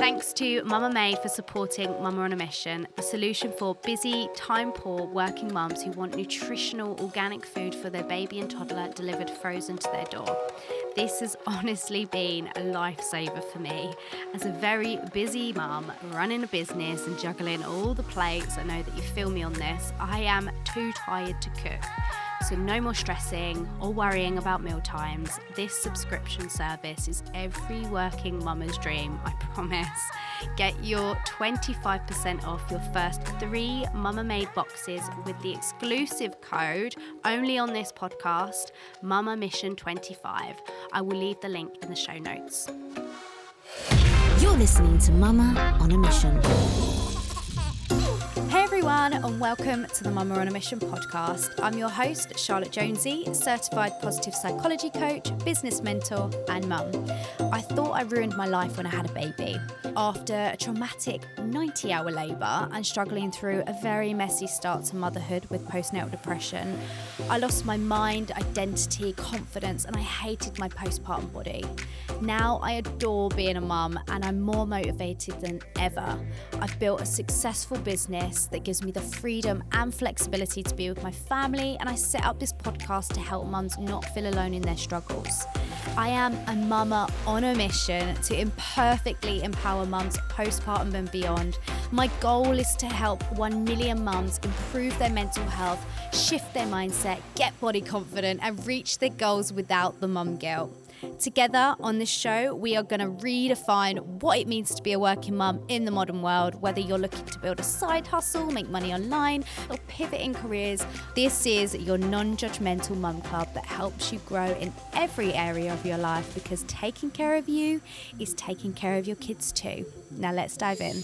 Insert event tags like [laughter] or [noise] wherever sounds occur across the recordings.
Thanks to Mama Made for supporting Mama on a Mission, the solution for busy, time poor working mums who want nutritional organic food for their baby and toddler delivered frozen to their door. This has [laughs] honestly been a lifesaver for me. As a very busy mum, running a business and juggling all the plates, I know that you feel me on this, I am too tired to cook. So, no more stressing or worrying about meal times. This subscription service is every working mama's dream, I [laughs] promise. Get your 25% off your first three Mama-Made boxes with the exclusive code only on this podcast, Mama Mission 25. I will leave the link in the show notes. You're listening to Mama on a Mission. Everyone, and welcome to the Mama on a Mission podcast. I'm your host, Charlotte Jonesy, certified positive psychology coach, business mentor, and mum. I thought I ruined my life when I had a baby. After a traumatic 90 hour labour and struggling through a very messy start to motherhood with postnatal depression, I lost my mind, identity, confidence, and I hated my postpartum body. Now I adore being a mum and I'm more motivated than ever. I've built a successful business that gives me the freedom and flexibility to be with my family, and I set up this podcast to help mums not feel alone in their struggles. I am a mama on a mission to imperfectly empower mums postpartum and beyond. My goal is to help 1 million mums improve their mental health, shift their mindset, get body confident, and reach their goals without the mum guilt. Together on this show, we are going to redefine what it means to be a working mum in the modern world, whether you're looking to build a side hustle, make money online, or pivot in careers. This is your non judgmental mum club that helps you grow in every area of your life because taking care of you is taking care of your kids too. Now, let's dive in.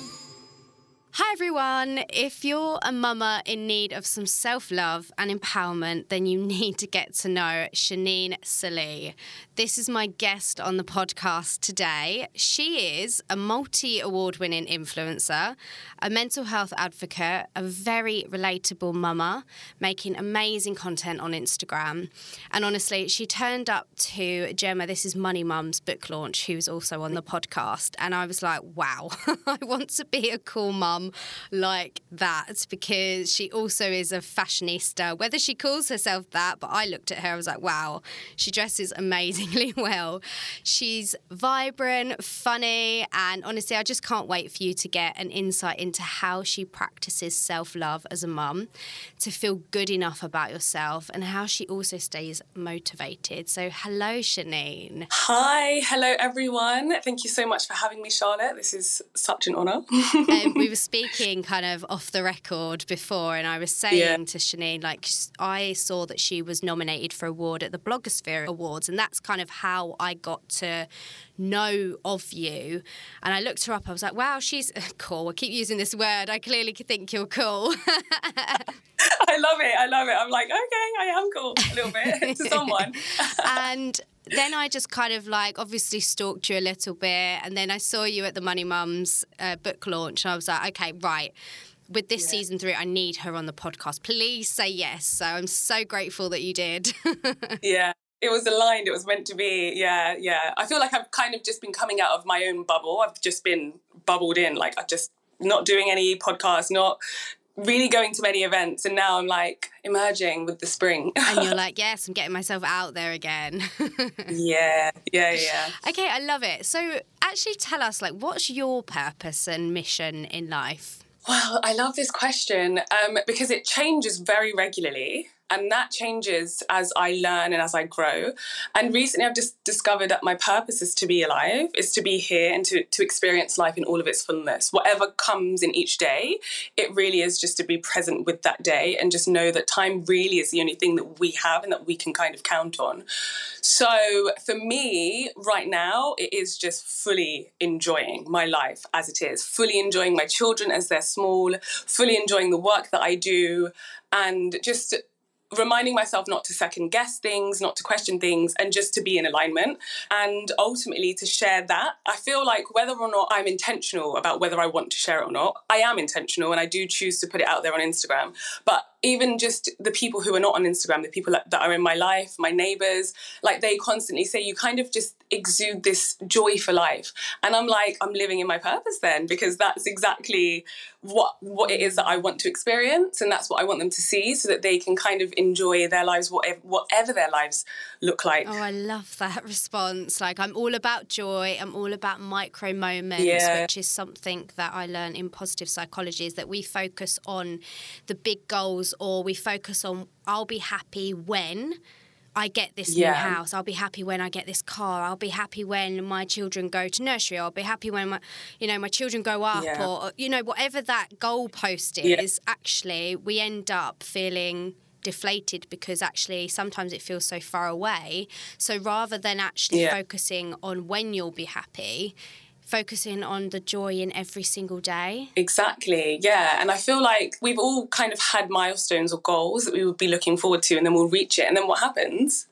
Hi everyone. If you're a mama in need of some self love and empowerment, then you [laughs] need to get to know Chaneen Saliee. This is my guest on the podcast today. She is a multi award winning influencer, a mental health advocate, a very relatable mama, making amazing content on Instagram. And honestly, she turned up to Gemma, this is Money Mum's book launch, who's also on the podcast. And I was like, wow, [laughs] I want to be a cool mum like that because she also is a fashionista, whether she calls herself that. But I looked at her, I was like, wow, she dresses amazingly [laughs] well. She's vibrant, funny, and honestly, I just can't wait for you to get an insight into how she practices self love as a mum, to feel good enough about yourself, and how she also stays motivated. So, hello, Chaneen. Hi, hello, everyone. Thank you so much for having me, Charlotte. This is such an honour. um, we [laughs] were speaking kind of off the record before, and I was saying yeah. to Chaneen, like, I saw that she was nominated for award at the Blogosphere Awards, and that's kind kind of how I got to know of you. And I looked her up. I was like, wow, she's [laughs] cool. I keep using this word. I clearly think you're cool. [laughs] [laughs] I love it. I love it. I'm like, okay, I am cool a little bit to someone. and then I just kind of like obviously stalked you a little bit, and then I saw you at the Money Mums uh, book launch, and I was like, okay, right. With this yeah. season three, I need her on the podcast. Please say yes. So I'm so grateful that you did. [laughs] yeah, it was aligned. It was meant to be. Yeah, yeah. I feel like I've kind of just been coming out of my own bubble. I've just been bubbled in. Like I just not doing any podcasts, not really going to many events and now I'm like emerging with the spring. and you're [laughs] like, yes, I'm getting myself out there again. [laughs] yeah, yeah, yeah. Okay, I love it. So actually tell us like what's your purpose and mission in life? Well, I love this question um, because it changes very regularly. And that changes as I learn and as I grow. And recently I've just discovered that my purpose is to be alive, is to be here and to, to experience life in all of its fullness. Whatever comes in each day, it really is just to be present with that day and just know that time really is the only thing that we have and that we can kind of count on. So for me, right now, it is just fully enjoying my life as it is, fully enjoying my children as they're small, fully enjoying the work that I do, and just reminding myself not to second guess things, not to question things, and just to be in alignment. And ultimately to share that. I feel like whether or not I'm intentional about whether I want to share it or not, I am intentional and I do choose to put it out there on Instagram. But even just the people who are not on Instagram, the people that are in my life, my neighbors, like they constantly say, you kind of just exude this joy for life. And I'm like, I'm living in my purpose then, because that's exactly what what it is that I want to experience, and that's what I want them to see, so that they can kind of enjoy their lives, whatever whatever their lives look like. Oh, I love that [laughs] response. Like I'm all about joy. I'm all about micro moments, Yeah. which is something that I learned in positive psychology. Is that we focus on the big goals, or we focus on I'll be happy when. I get this Yeah. new house. I'll be happy when I get this car. I'll be happy when my children go to nursery. I'll be happy when my, you know, my children go up, Yeah. or uh, you know, whatever that goalpost Yeah. is. Actually, we end up feeling deflated because actually sometimes it feels so far away. So rather than actually Yeah. focusing on when you'll be happy, focusing on the joy in every single day. Exactly, yeah. And I feel like we've all kind of had milestones or goals that we would be looking forward to, and then we'll reach it. And then what happens?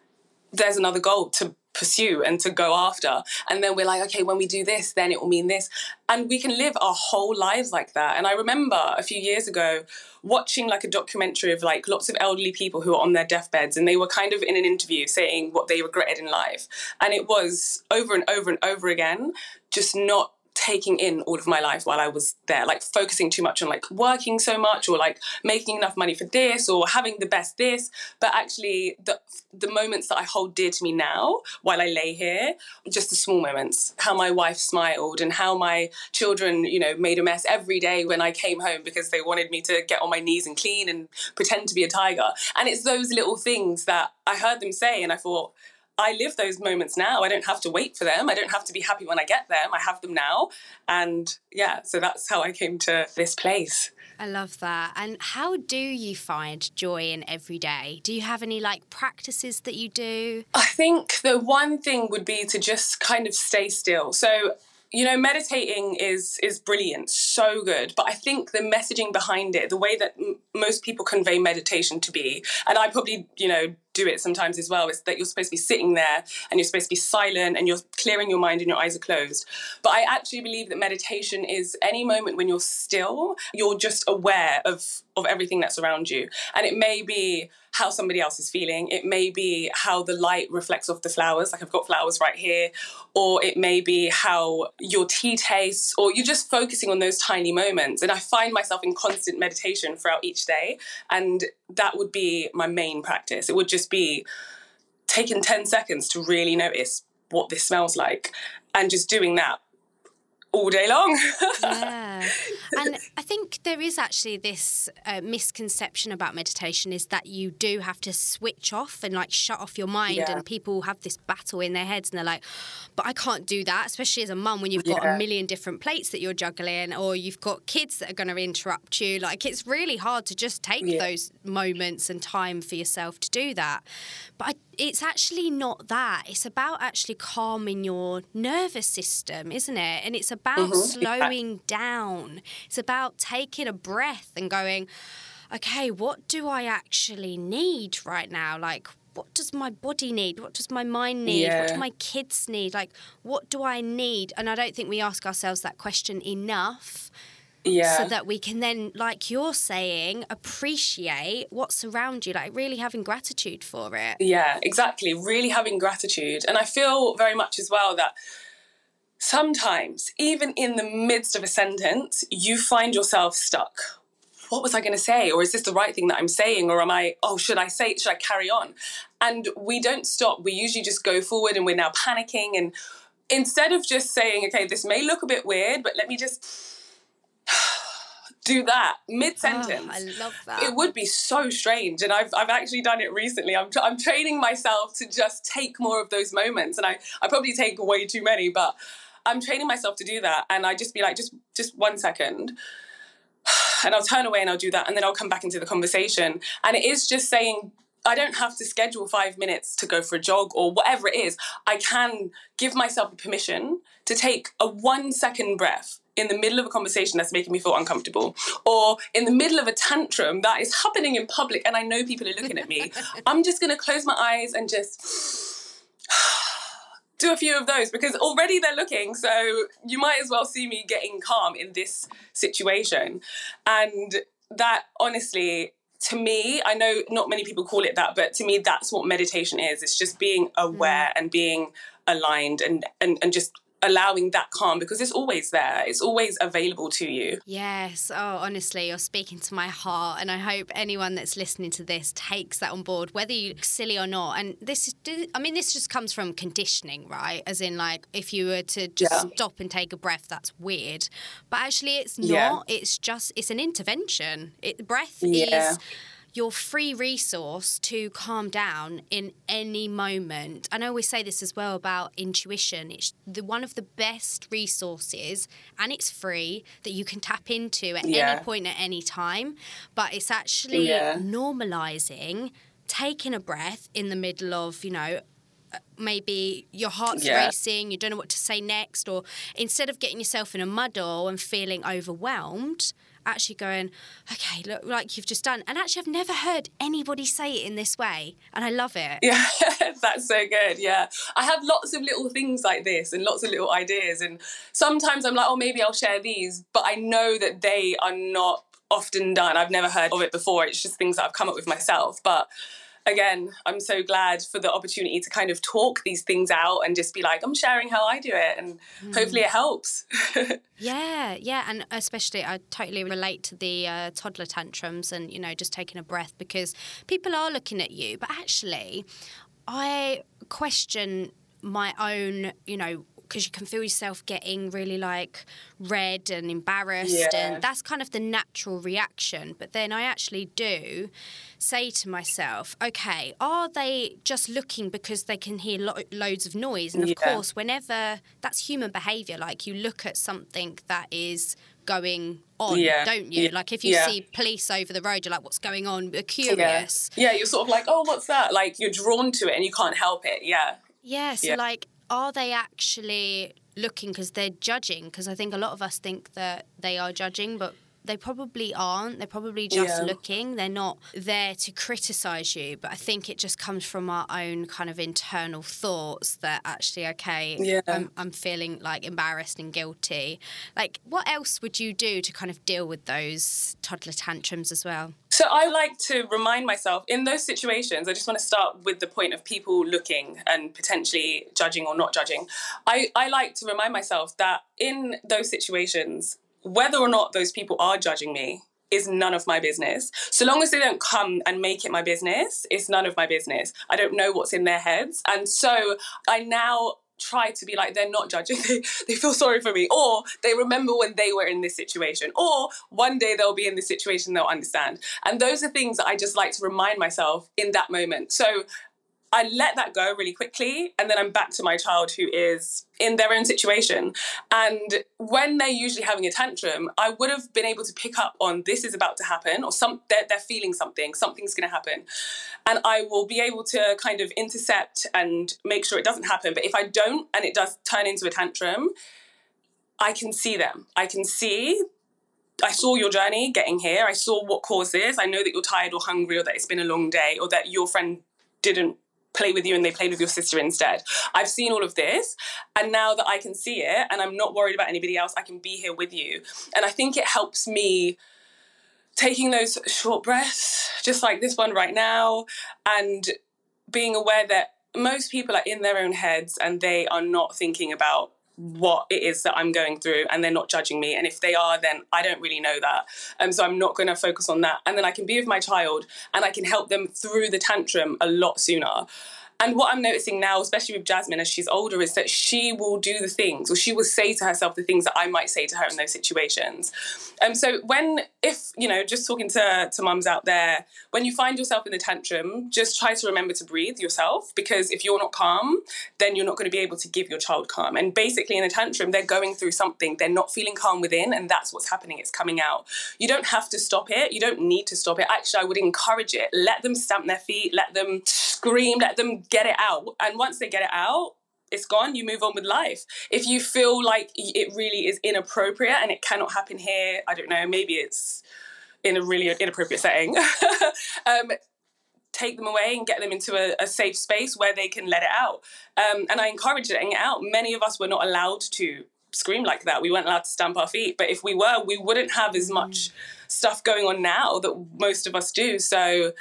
There's another goal to pursue and to go after. And then we're like, okay, when we do this, then it will mean this. And we can live our whole lives like that. And I remember a few years ago watching like a documentary of like lots of elderly people who are on their deathbeds and they were kind of in an interview saying what they regretted in life. And it was over and over and over again, just not taking in all of my life while I was there, like focusing too much on like working so much or like making enough money for this or having the best this, but actually the the moments that I hold dear to me now while I lay here, just the small moments, how my wife smiled and how my children, you know, made a mess every day when I came home because they wanted me to get on my knees and clean and pretend to be a tiger. And it's those little things that I heard them say and I thought I live those moments now. I don't have to wait for them. I don't have to be happy when I get them. I have them now. And yeah, so that's how I came to this place. I love that. And how do you find joy in every day? Do you have any like practices that you do? I think the one thing would be to just kind of stay still. So, you know, meditating is is brilliant, so good. But I think the messaging behind it, the way that m- most people convey meditation to be, and I probably, you know, do it sometimes as well, is that you're supposed to be sitting there and you're supposed to be silent and you're clearing your mind and your eyes are closed. But I actually believe that meditation is any moment when you're still, you're just aware of of everything that's around you. And it may be how somebody else is feeling. It may be how the light reflects off the flowers, like I've got flowers right here, or it may be how your tea tastes, or you're just focusing on those tiny moments. And I find myself in constant meditation throughout each day, and that would be my main practice. It would just be taking 10 seconds to really notice what this smells like and just doing that all day long. [laughs] yeah. [laughs] And I think there is actually this uh, misconception about meditation is that you do have to switch off and like shut off your mind. Yeah. And people have this battle in their heads and they're like, but I can't do that, especially as a mum when you've got Yeah. a million different plates that you're juggling or you've got kids that are going to interrupt you. Like it's really hard to just take Yeah. those moments and time for yourself to do that. But I, it's actually not that. It's about actually calming your nervous system, isn't it? And it's about Mm-hmm. slowing down. It's about taking a breath and going, okay, what do I actually need right now? Like, what does my body need? What does my mind need? What do my kids need? Like, what do I need? And I don't think we ask ourselves that question enough yeah. so that we can then, like you're saying, appreciate what's around you, like really having gratitude for it. Yeah, exactly. Really having gratitude. And I feel very much as well that sometimes, even in the midst of a sentence, you find yourself stuck. What was I going to say? Or is this the right thing that I'm saying? Or am I, oh, should I say it? Should I carry on? And we don't stop. We usually just go forward and we're now panicking. And instead of just saying, okay, this may look a bit weird, but let me just [sighs] do that ah, mid sentence. Oh, I love that. It would be so strange, and I've I've actually done it recently. I'm I'm training myself to just take more of those moments, and I I probably take way too many, but I'm training myself to do that, and I just be like, just just one second. [sighs] And I'll turn away and I'll do that, and then I'll come back into the conversation. And it is just saying, I don't have to schedule five minutes to go for a jog or whatever it is. I can give myself permission to take a one second breath in the middle of a conversation that's making me feel uncomfortable or in the middle of a tantrum that is happening in public and I know people are looking at me. [laughs] I'm just going to close my eyes and just [sighs] do a few of those because already they're looking. So you might as well see me getting calm in this situation. And that honestly, to me, I know not many people call it that, but to me, that's what meditation is. It's just being aware mm. and being aligned and, and, and just allowing that calm because it's always there. It's always available to you. Yes. Oh, honestly, you're speaking to my heart. And I hope anyone that's listening to this takes that on board, whether you're silly or not. And this, I mean, this just comes from conditioning, right? As in, like, if you were to just yeah. stop and take a breath, that's weird. But actually, it's not. Yeah. It's just, it's an intervention. It, breath yeah. is your free resource to calm down in any moment. And I always say this as well about intuition. It's the one of the best resources and it's free that you can tap into at yeah. any point at any time. But it's actually yeah. normalizing taking a breath in the middle of, you know, uh, maybe your heart's yeah. racing, you don't know what to say next, or instead of getting yourself in a muddle and feeling overwhelmed, actually going, okay, look, like you've just done. And actually, I've never heard anybody say it in this way. And I love it. Yeah, [laughs] that's so good. Yeah. I have lots of little things like this and lots of little ideas. And sometimes I'm like, oh, maybe I'll share these. But I know that they are not often done. I've never heard of it before. It's just things that I've come up with myself. But again, I'm so glad for the opportunity to kind of talk these things out and just be like, I'm sharing how I do it, and mm. hopefully it helps. [laughs] yeah, yeah, and especially I totally relate to the uh, toddler tantrums and you know just taking a breath because people are looking at you, but actually, I question my own, you know, because you can feel yourself getting really like red and embarrassed yeah. and that's kind of the natural reaction but then i actually do say to myself okay are they just looking because they can hear lo- loads of noise and of yeah. course whenever that's human behavior like you look at something that is going on, yeah. don't you? Yeah. Like if you yeah. see police over the road, you're like, what's going on? You're curious. Yeah. you're sort of like, oh, what's that? Like you're drawn to it and you can't help it. Yeah. Yeah, so like are they actually looking because they're judging? Because I think a lot of us think that they are judging, but they probably aren't. They're probably just yeah. looking. They're not there to criticize you. But I think it just comes from our own kind of internal thoughts that actually, okay, yeah. I'm, I'm feeling like embarrassed and guilty. Like, what else would you do to kind of deal with those toddler tantrums as well? So I like to remind myself in those situations, I just want to start with the point of people looking and potentially judging or not judging. I, I like to remind myself that in those situations, whether or not those people are judging me is none of my business. So long as they don't come and make it my business, it's none of my business. I don't know what's in their heads. And so I now try to be like they're not judging [laughs] they, they feel sorry for me. Or they remember when they were in this situation. Or one day they'll be in this situation they'll understand. And those are things that i just like to remind myself in that moment. So I let that go really quickly, and then I'm back to my child who is in their own situation. And when they're usually having a tantrum, I would have been able to pick up on this is about to happen, or some they're, they're feeling something, something's going to happen, and I will be able to kind of intercept and make sure it doesn't happen. But if I don't, and it does turn into a tantrum, I can see them. I can see I saw your journey getting here. I saw what caused this. I know that you're tired or hungry or that it's been a long day or that your friend didn't play with you and they played with your sister instead. I've seen all of this, and now that I can see it and I'm not worried about anybody else, I can be here with you. And I think it helps me taking those short breaths, just like this one right now, and being aware that most people are in their own heads and they are not thinking about what it is that I'm going through and they're not judging me. And if they are, then I don't really know that. Um, so I'm not going to focus on that. And then I can be with my child and I can help them through the tantrum a lot sooner. And what I'm noticing now, especially with Jasmine as she's older, is that she will do the things or she will say to herself the things that I might say to her in those situations. Um, so when, if, you know, just talking to, to mums out there, when you find yourself in a tantrum, just try to remember to breathe yourself because if you're not calm, then you're not going to be able to give your child calm. And basically in a tantrum, they're going through something, they're not feeling calm within, and that's what's happening. It's coming out. You don't have to stop it. You don't need to stop it. Actually, I would encourage it. Let them stamp their feet, let them scream, let them get it out. And once they get it out, it's gone, you move on with life. If you feel like it really is inappropriate and it cannot happen here, I don't know, maybe it's in a really inappropriate setting. [laughs] um, take them away and get them into a, a, safe space where they can let it out. Um, and I encourage letting it out. Many of us were not allowed to scream like that. We weren't allowed to stamp our feet. But if we were, we wouldn't have as much stuff going on now that most of us do. So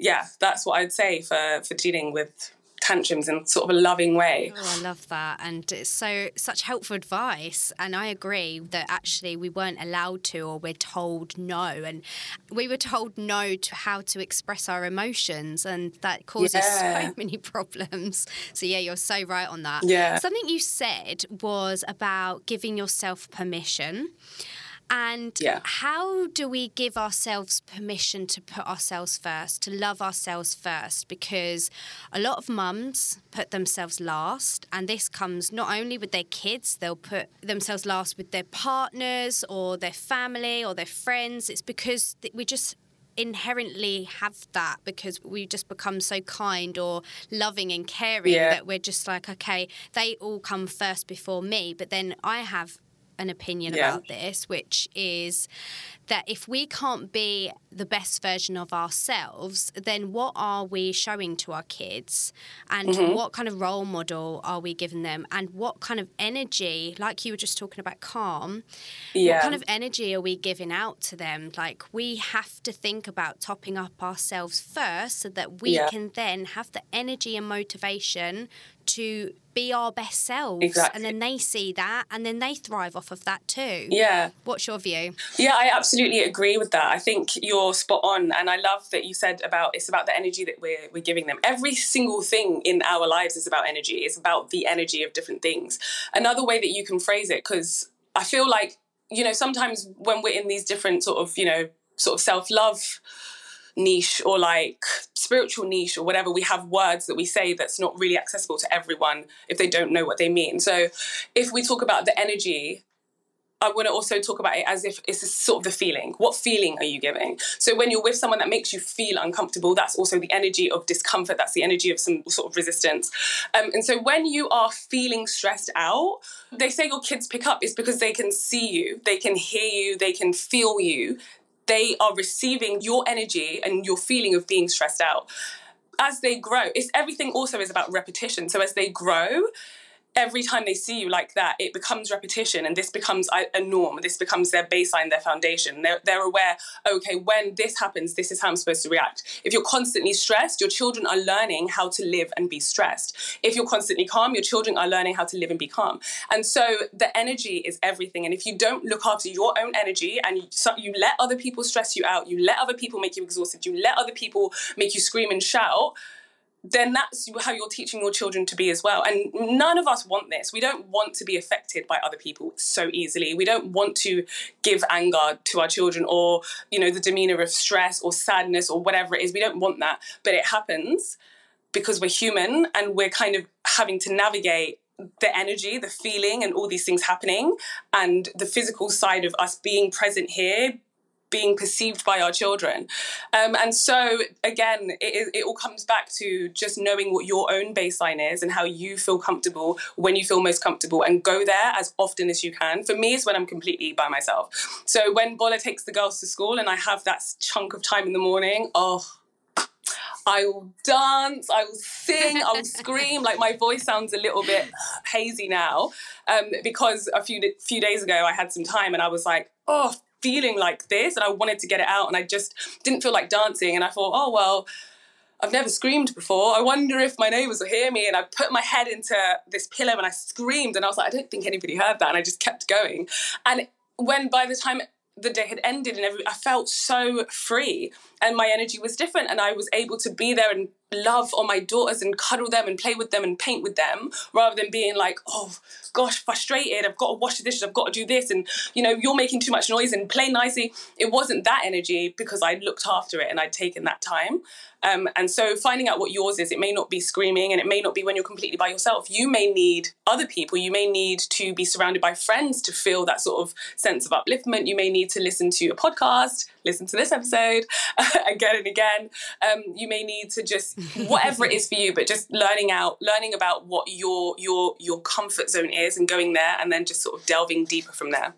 yeah, that's what I'd say for for dealing with tantrums in sort of a loving way. Oh, I love that, and it's so such helpful advice. And I agree that actually we weren't allowed to, or we're told no, and we were told no to how to express our emotions, and that causes yeah. so [laughs] many problems. So yeah, you're so right on that. Yeah. Something you said was about giving yourself permission. And yeah. how do we give ourselves permission to put ourselves first, to love ourselves first? Because a lot of mums put themselves last, and this comes not only with their kids, they'll put themselves last with their partners or their family or their friends. It's because we just inherently have that because we just become so kind or loving and caring yeah. that we're just like okay they all come first before me but then i have an opinion yeah. about this, which is that if we can't be the best version of ourselves, then what are we showing to our kids? And mm-hmm. what kind of role model are we giving them? And what kind of energy, like you were just talking about calm, yeah. what kind of energy are we giving out to them? Like we have to think about topping up ourselves first so that we yeah. can then have the energy and motivation to be our best selves. Exactly. And then they see that and then they thrive off of that too. Yeah. What's your view? Yeah, I absolutely agree with that. I think you're spot on. And I love that you said about it's about the energy that we're, we're giving them. Every single thing in our lives is about energy, it's about the energy of different things. Another way that you can phrase it, because I feel like, you know, sometimes when we're in these different sort of, you know, sort of self love niche or like spiritual niche or whatever, we have words that we say that's not really accessible to everyone if they don't know what they mean. So if we talk about the energy, I want to also talk about it as if it's sort of the feeling. What feeling are you giving? So when you're with someone that makes you feel uncomfortable, that's also the energy of discomfort. That's the energy of some sort of resistance. Um, and so when you are feeling stressed out, they say your kids pick up is because they can see you, they can hear you, they can feel you they are receiving your energy and your feeling of being stressed out. As they grow, it's everything also is about repetition. So as they grow, every time they see you like that, it becomes repetition and this becomes a norm. This becomes their baseline, their foundation. They're, they're aware, okay, when this happens, this is how I'm supposed to react. If you're constantly stressed, your children are learning how to live and be stressed. If you're constantly calm, your children are learning how to live and be calm. And so the energy is everything. And if you don't look after your own energy and you, you let other people stress you out, you let other people make you exhausted, you let other people make you scream and shout, then that's how you're teaching your children to be as well. And none of us want this. We don't want to be affected by other people so easily. We don't want to give anger to our children or, you know, the demeanor of stress or sadness or whatever it is. We don't want that. But it happens because we're human and we're kind of having to navigate the energy, the feeling, and all these things happening, and the physical side of us being present here, being perceived by our children. Um, and so, again, it, it all comes back to just knowing what your own baseline is and how you feel comfortable when you feel most comfortable and go there as often as you can. For me, it's when I'm completely by myself. So, when Bola takes the girls to school and I have that chunk of time in the morning, oh, I will dance, I will sing, I will scream. Like my voice sounds a little bit hazy now um, because a few few days ago I had some time and I was like, oh, feeling like this and I wanted to get it out and I just didn't feel like dancing and I thought, oh well, I've never screamed before. I wonder if my neighbours will hear me. And I put my head into this pillow and I screamed and I was like, I don't think anybody heard that. And I just kept going. And when by the time the day had ended and every, I felt so free and my energy was different and I was able to be there and love on my daughters and cuddle them and play with them and paint with them rather than being like, oh gosh, frustrated, I've got to wash the dishes, I've got to do this, and you know, you're making too much noise and play nicely. It wasn't that energy because I'd looked after it and I'd taken that time. Um, and so finding out what yours is, it may not be screaming and it may not be when you're completely by yourself. You may need other people. You may need to be surrounded by friends to feel that sort of sense of upliftment. You may need to listen to a podcast, listen to this episode [laughs] [laughs] again and again. Um, you may need to just whatever it is for you, but just learning out, learning about what your your your comfort zone is and going there and then just sort of delving deeper from there.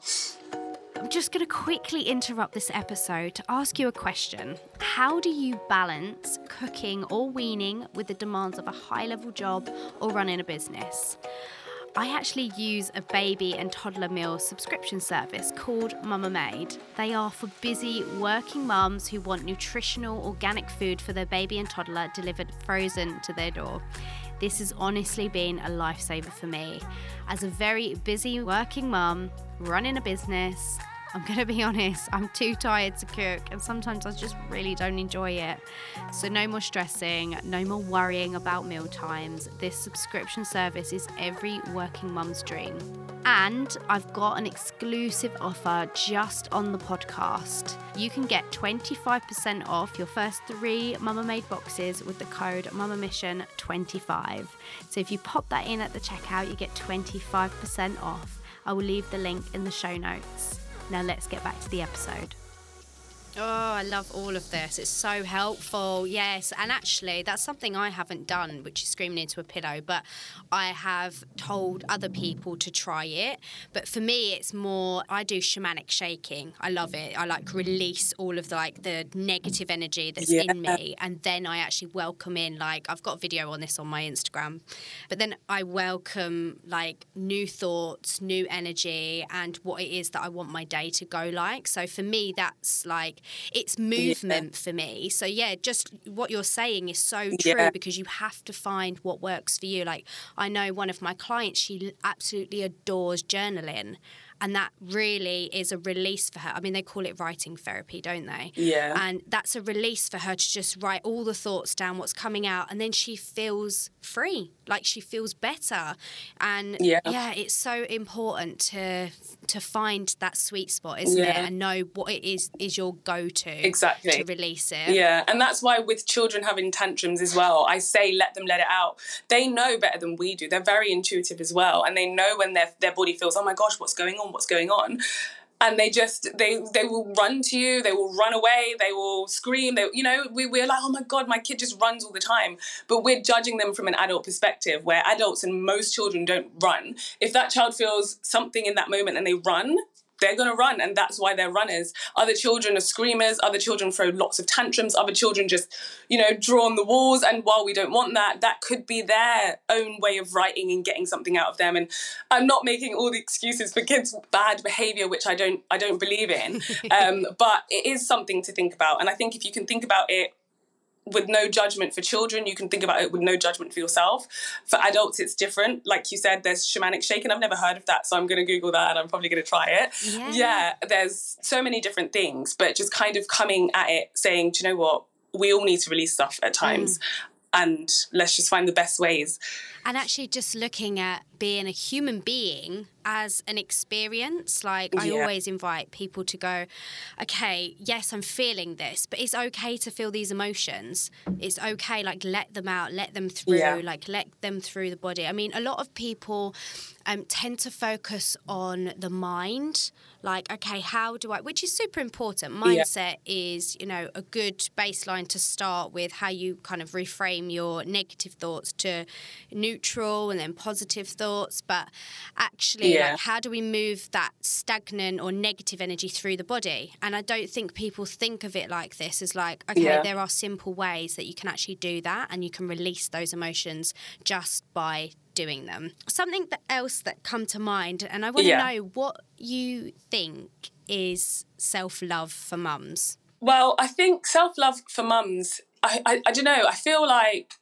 I'm just going to quickly interrupt this episode to ask you a question. How do you balance cooking or weaning with the demands of a high level job or running a business? I actually use a baby and toddler meal subscription service called Mama Made. They are for busy working mums who want nutritional organic food for their baby and toddler delivered frozen to their door. This has honestly been a lifesaver for me. As a very busy working mum, running a business, I'm going to be honest, I'm too tired to cook, and sometimes I just really don't enjoy it. So, no more stressing, no more worrying about meal times. This subscription service is every working mum's dream. And I've got an exclusive offer just on the podcast. You can get 25% off your first three Mama Made boxes with the code MamaMission25. So, if you pop that in at the checkout, you get 25% off. I will leave the link in the show notes. Now let's get back to the episode. Oh, I love all of this. It's so helpful. Yes. And actually, that's something I haven't done, which is screaming into a pillow, but I have told other people to try it. But for me, it's more, I do shamanic shaking. I love it. I like release all of the, like the negative energy that's yeah. in me. And then I actually welcome in, like, I've got a video on this on my Instagram, but then I welcome like new thoughts, new energy, and what it is that I want my day to go like. So for me, that's like, it's movement yeah. for me. So yeah, just what you're saying is so true yeah. because you have to find what works for you. Like I know one of my clients, she absolutely adores journaling and that really is a release for her. I mean, they call it writing therapy, don't they? Yeah. And that's a release for her to just write all the thoughts down, what's coming out, and then she feels free, like she feels better. And yeah, yeah it's so important to to find that sweet spot, isn't yeah. it? And know what it is is your go to exactly to release it. Yeah, and that's why with children having tantrums as well, I say let them let it out. They know better than we do. They're very intuitive as well, and they know when their their body feels, oh my gosh, what's going on? What's going on. And they just they they will run to you they will run away they will scream they you know we, we're like oh my god my kid just runs all the time. But we're judging them from an adult perspective where adults and most children don't run. If that child feels something in that moment and they run they're going to run and that's why they're runners. Other children are screamers other children throw lots of tantrums other children just you know draw on the walls and while we don't want that that could be their own way of writing and getting something out of them. And i'm not making all the excuses for kids bad behavior which i don't i don't believe in. [laughs] Um, but it is something to think about and i think if you can think about it with no judgment for children. You can think about it with no judgment for yourself. For adults, it's different. Like you said, there's shamanic shaking. I've never heard of that, so I'm going to Google that and I'm probably going to try it. Yeah. yeah, there's so many different things, but just kind of coming at it saying, do you know what? We all need to release stuff at times. Mm. And let's just find the best ways. And actually, just looking at being a human being as an experience. Like, I always invite people to go, okay, yes, I'm feeling this, but it's okay to feel these emotions. It's okay, like, let them out, let them through, yeah. like, let them through the body. I mean, a lot of people um, tend to focus on the mind like okay how do i which is super important mindset yeah. is you know a good baseline to start with how you kind of reframe your negative thoughts to neutral and then positive thoughts but actually yeah. like how do we move that stagnant or negative energy through the body and i don't think people think of it like this as like okay yeah. there are simple ways that you can actually do that and you can release those emotions just by doing them. Something that else that come to mind, and I want to yeah. know what you think is self love for mums. Well, I think self love for mums. I, I, I don't know. I feel like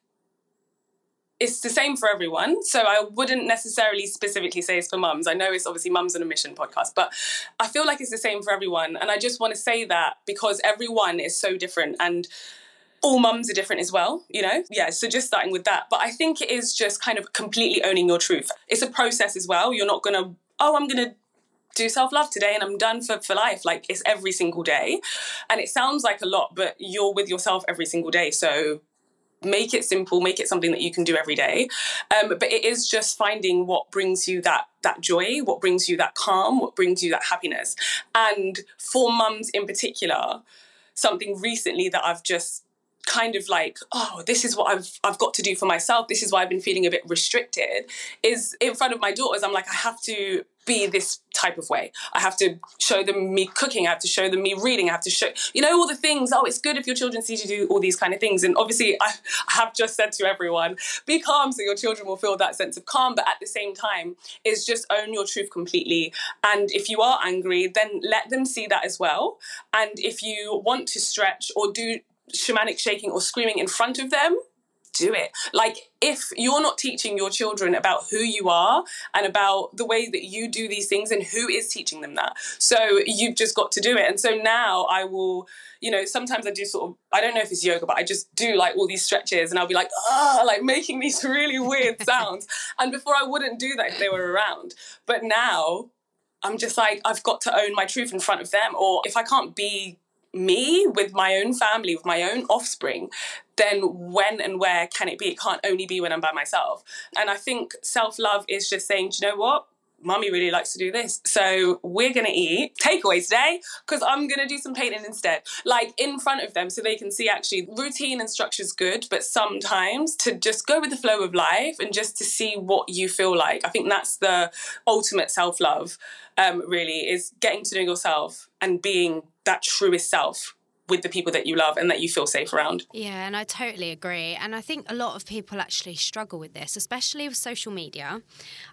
it's the same for everyone. So I wouldn't necessarily specifically say it's for mums. I know it's obviously Mums on a Mission podcast, but I feel like it's the same for everyone. And I just want to say that because everyone is so different. And all mums are different as well, you know? Yeah, so just starting with that. But I think it is just kind of completely owning your truth. It's a process as well. You're not gonna, oh, I'm gonna do self love today and I'm done for, for life. Like it's every single day. And it sounds like a lot, but you're with yourself every single day. So make it simple, make it something that you can do every day. Um, but it is just finding what brings you that that joy, what brings you that calm, what brings you that happiness. And for mums in particular, something recently that I've just kind of like oh this is what I've I've got to do for myself. This is why I've been feeling a bit restricted is in front of my daughters I'm like I have to be this type of way. I have to show them me cooking. I have to show them me reading. I have to show you know all the things oh it's good if your children see you do all these kind of things. And obviously I, [laughs] I have just said to everyone be calm so your children will feel that sense of calm but at the same time is just own your truth completely. And if you are angry then let them see that as well. And if you want to stretch or do shamanic shaking or screaming in front of them, do it. Like, if you're not teaching your children about who you are and about the way that you do these things and who is teaching them that. So, you've just got to do it. And so now I will, you know, sometimes I do sort of, I don't know if it's yoga, but I just do like all these stretches and I'll be like, ah, like making these [laughs] really weird [laughs] sounds. and before I wouldn't do that if they were around. But now, I'm just like, I've got to own my truth in front of them. Or if I can't be me with my own family, with my own offspring, then when and where can it be? It can't only be when I'm by myself. And I think self love is just saying, do you know what? Mummy really likes to do this. So we're gonna eat takeaway today because I'm gonna do some painting instead. Like in front of them so they can see actually routine and structure is good, but sometimes to just go with the flow of life and just to see what you feel like. I think that's the ultimate self love, um, really, is getting to know yourself and being that truest self with the people that you love and that you feel safe around. Yeah, and I totally agree. And I think a lot of people actually struggle with this, especially with social media.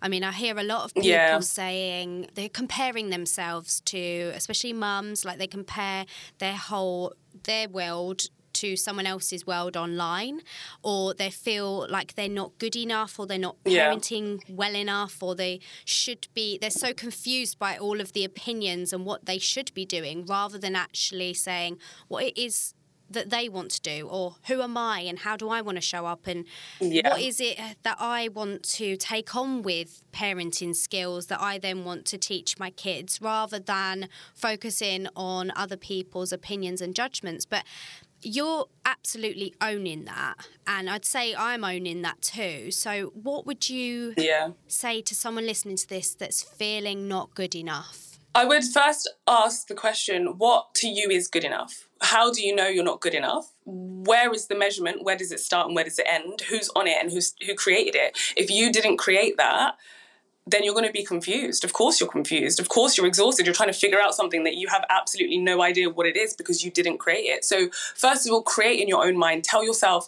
I mean, I hear a lot of people yeah. saying they're comparing themselves to, especially mums, like they compare their whole their world to someone else's world online or they feel like they're not good enough or they're not parenting yeah. well enough or they should be they're so confused by all of the opinions and what they should be doing rather than actually saying what it is that they want to do or who am I and how do I want to show up and yeah. what is it that I want to take on with parenting skills that I then want to teach my kids rather than focusing on other people's opinions and judgments but you're absolutely owning that and i'd say i'm owning that too. So what would you yeah. say to someone listening to this that's feeling not good enough? I would first ask the question what to you is good enough? How do you know you're not good enough? Where is the measurement? Where does it start and where does it end? Who's on it and who's who created it? If you didn't create that then you're going to be confused. Of course, you're confused. Of course, you're exhausted. You're trying to figure out something that you have absolutely no idea what it is because you didn't create it. So, first of all, create in your own mind. Tell yourself,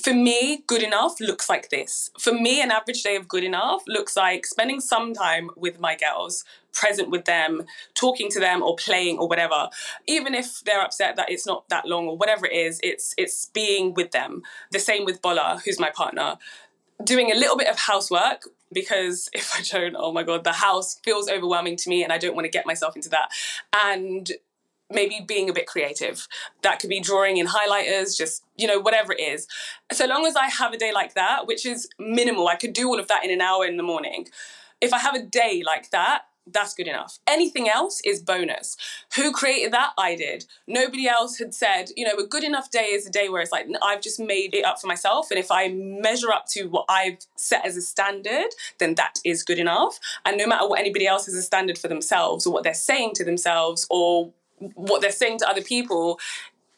for me, good enough looks like this. For me, an average day of good enough looks like spending some time with my girls, present with them, talking to them or playing or whatever. Even if they're upset that it's not that long or whatever it is, it's it's being with them. The same with Bola, who's my partner. Doing a little bit of housework because [laughs] if I don't, oh my God, the house feels overwhelming to me and I don't want to get myself into that. And maybe being a bit creative. That could be drawing in highlighters, just, you know, whatever it is. So long as I have a day like that, which is minimal, I could do all of that in an hour in the morning. If I have a day like that, that's good enough. Anything else is bonus. Who created that? I did. Nobody else had said, you know, a good enough day is a day where it's like, I've just made it up for myself. And if I measure up to what I've set as a standard, then that is good enough. And no matter what anybody else has a standard for themselves or what they're saying to themselves or what they're saying to other people,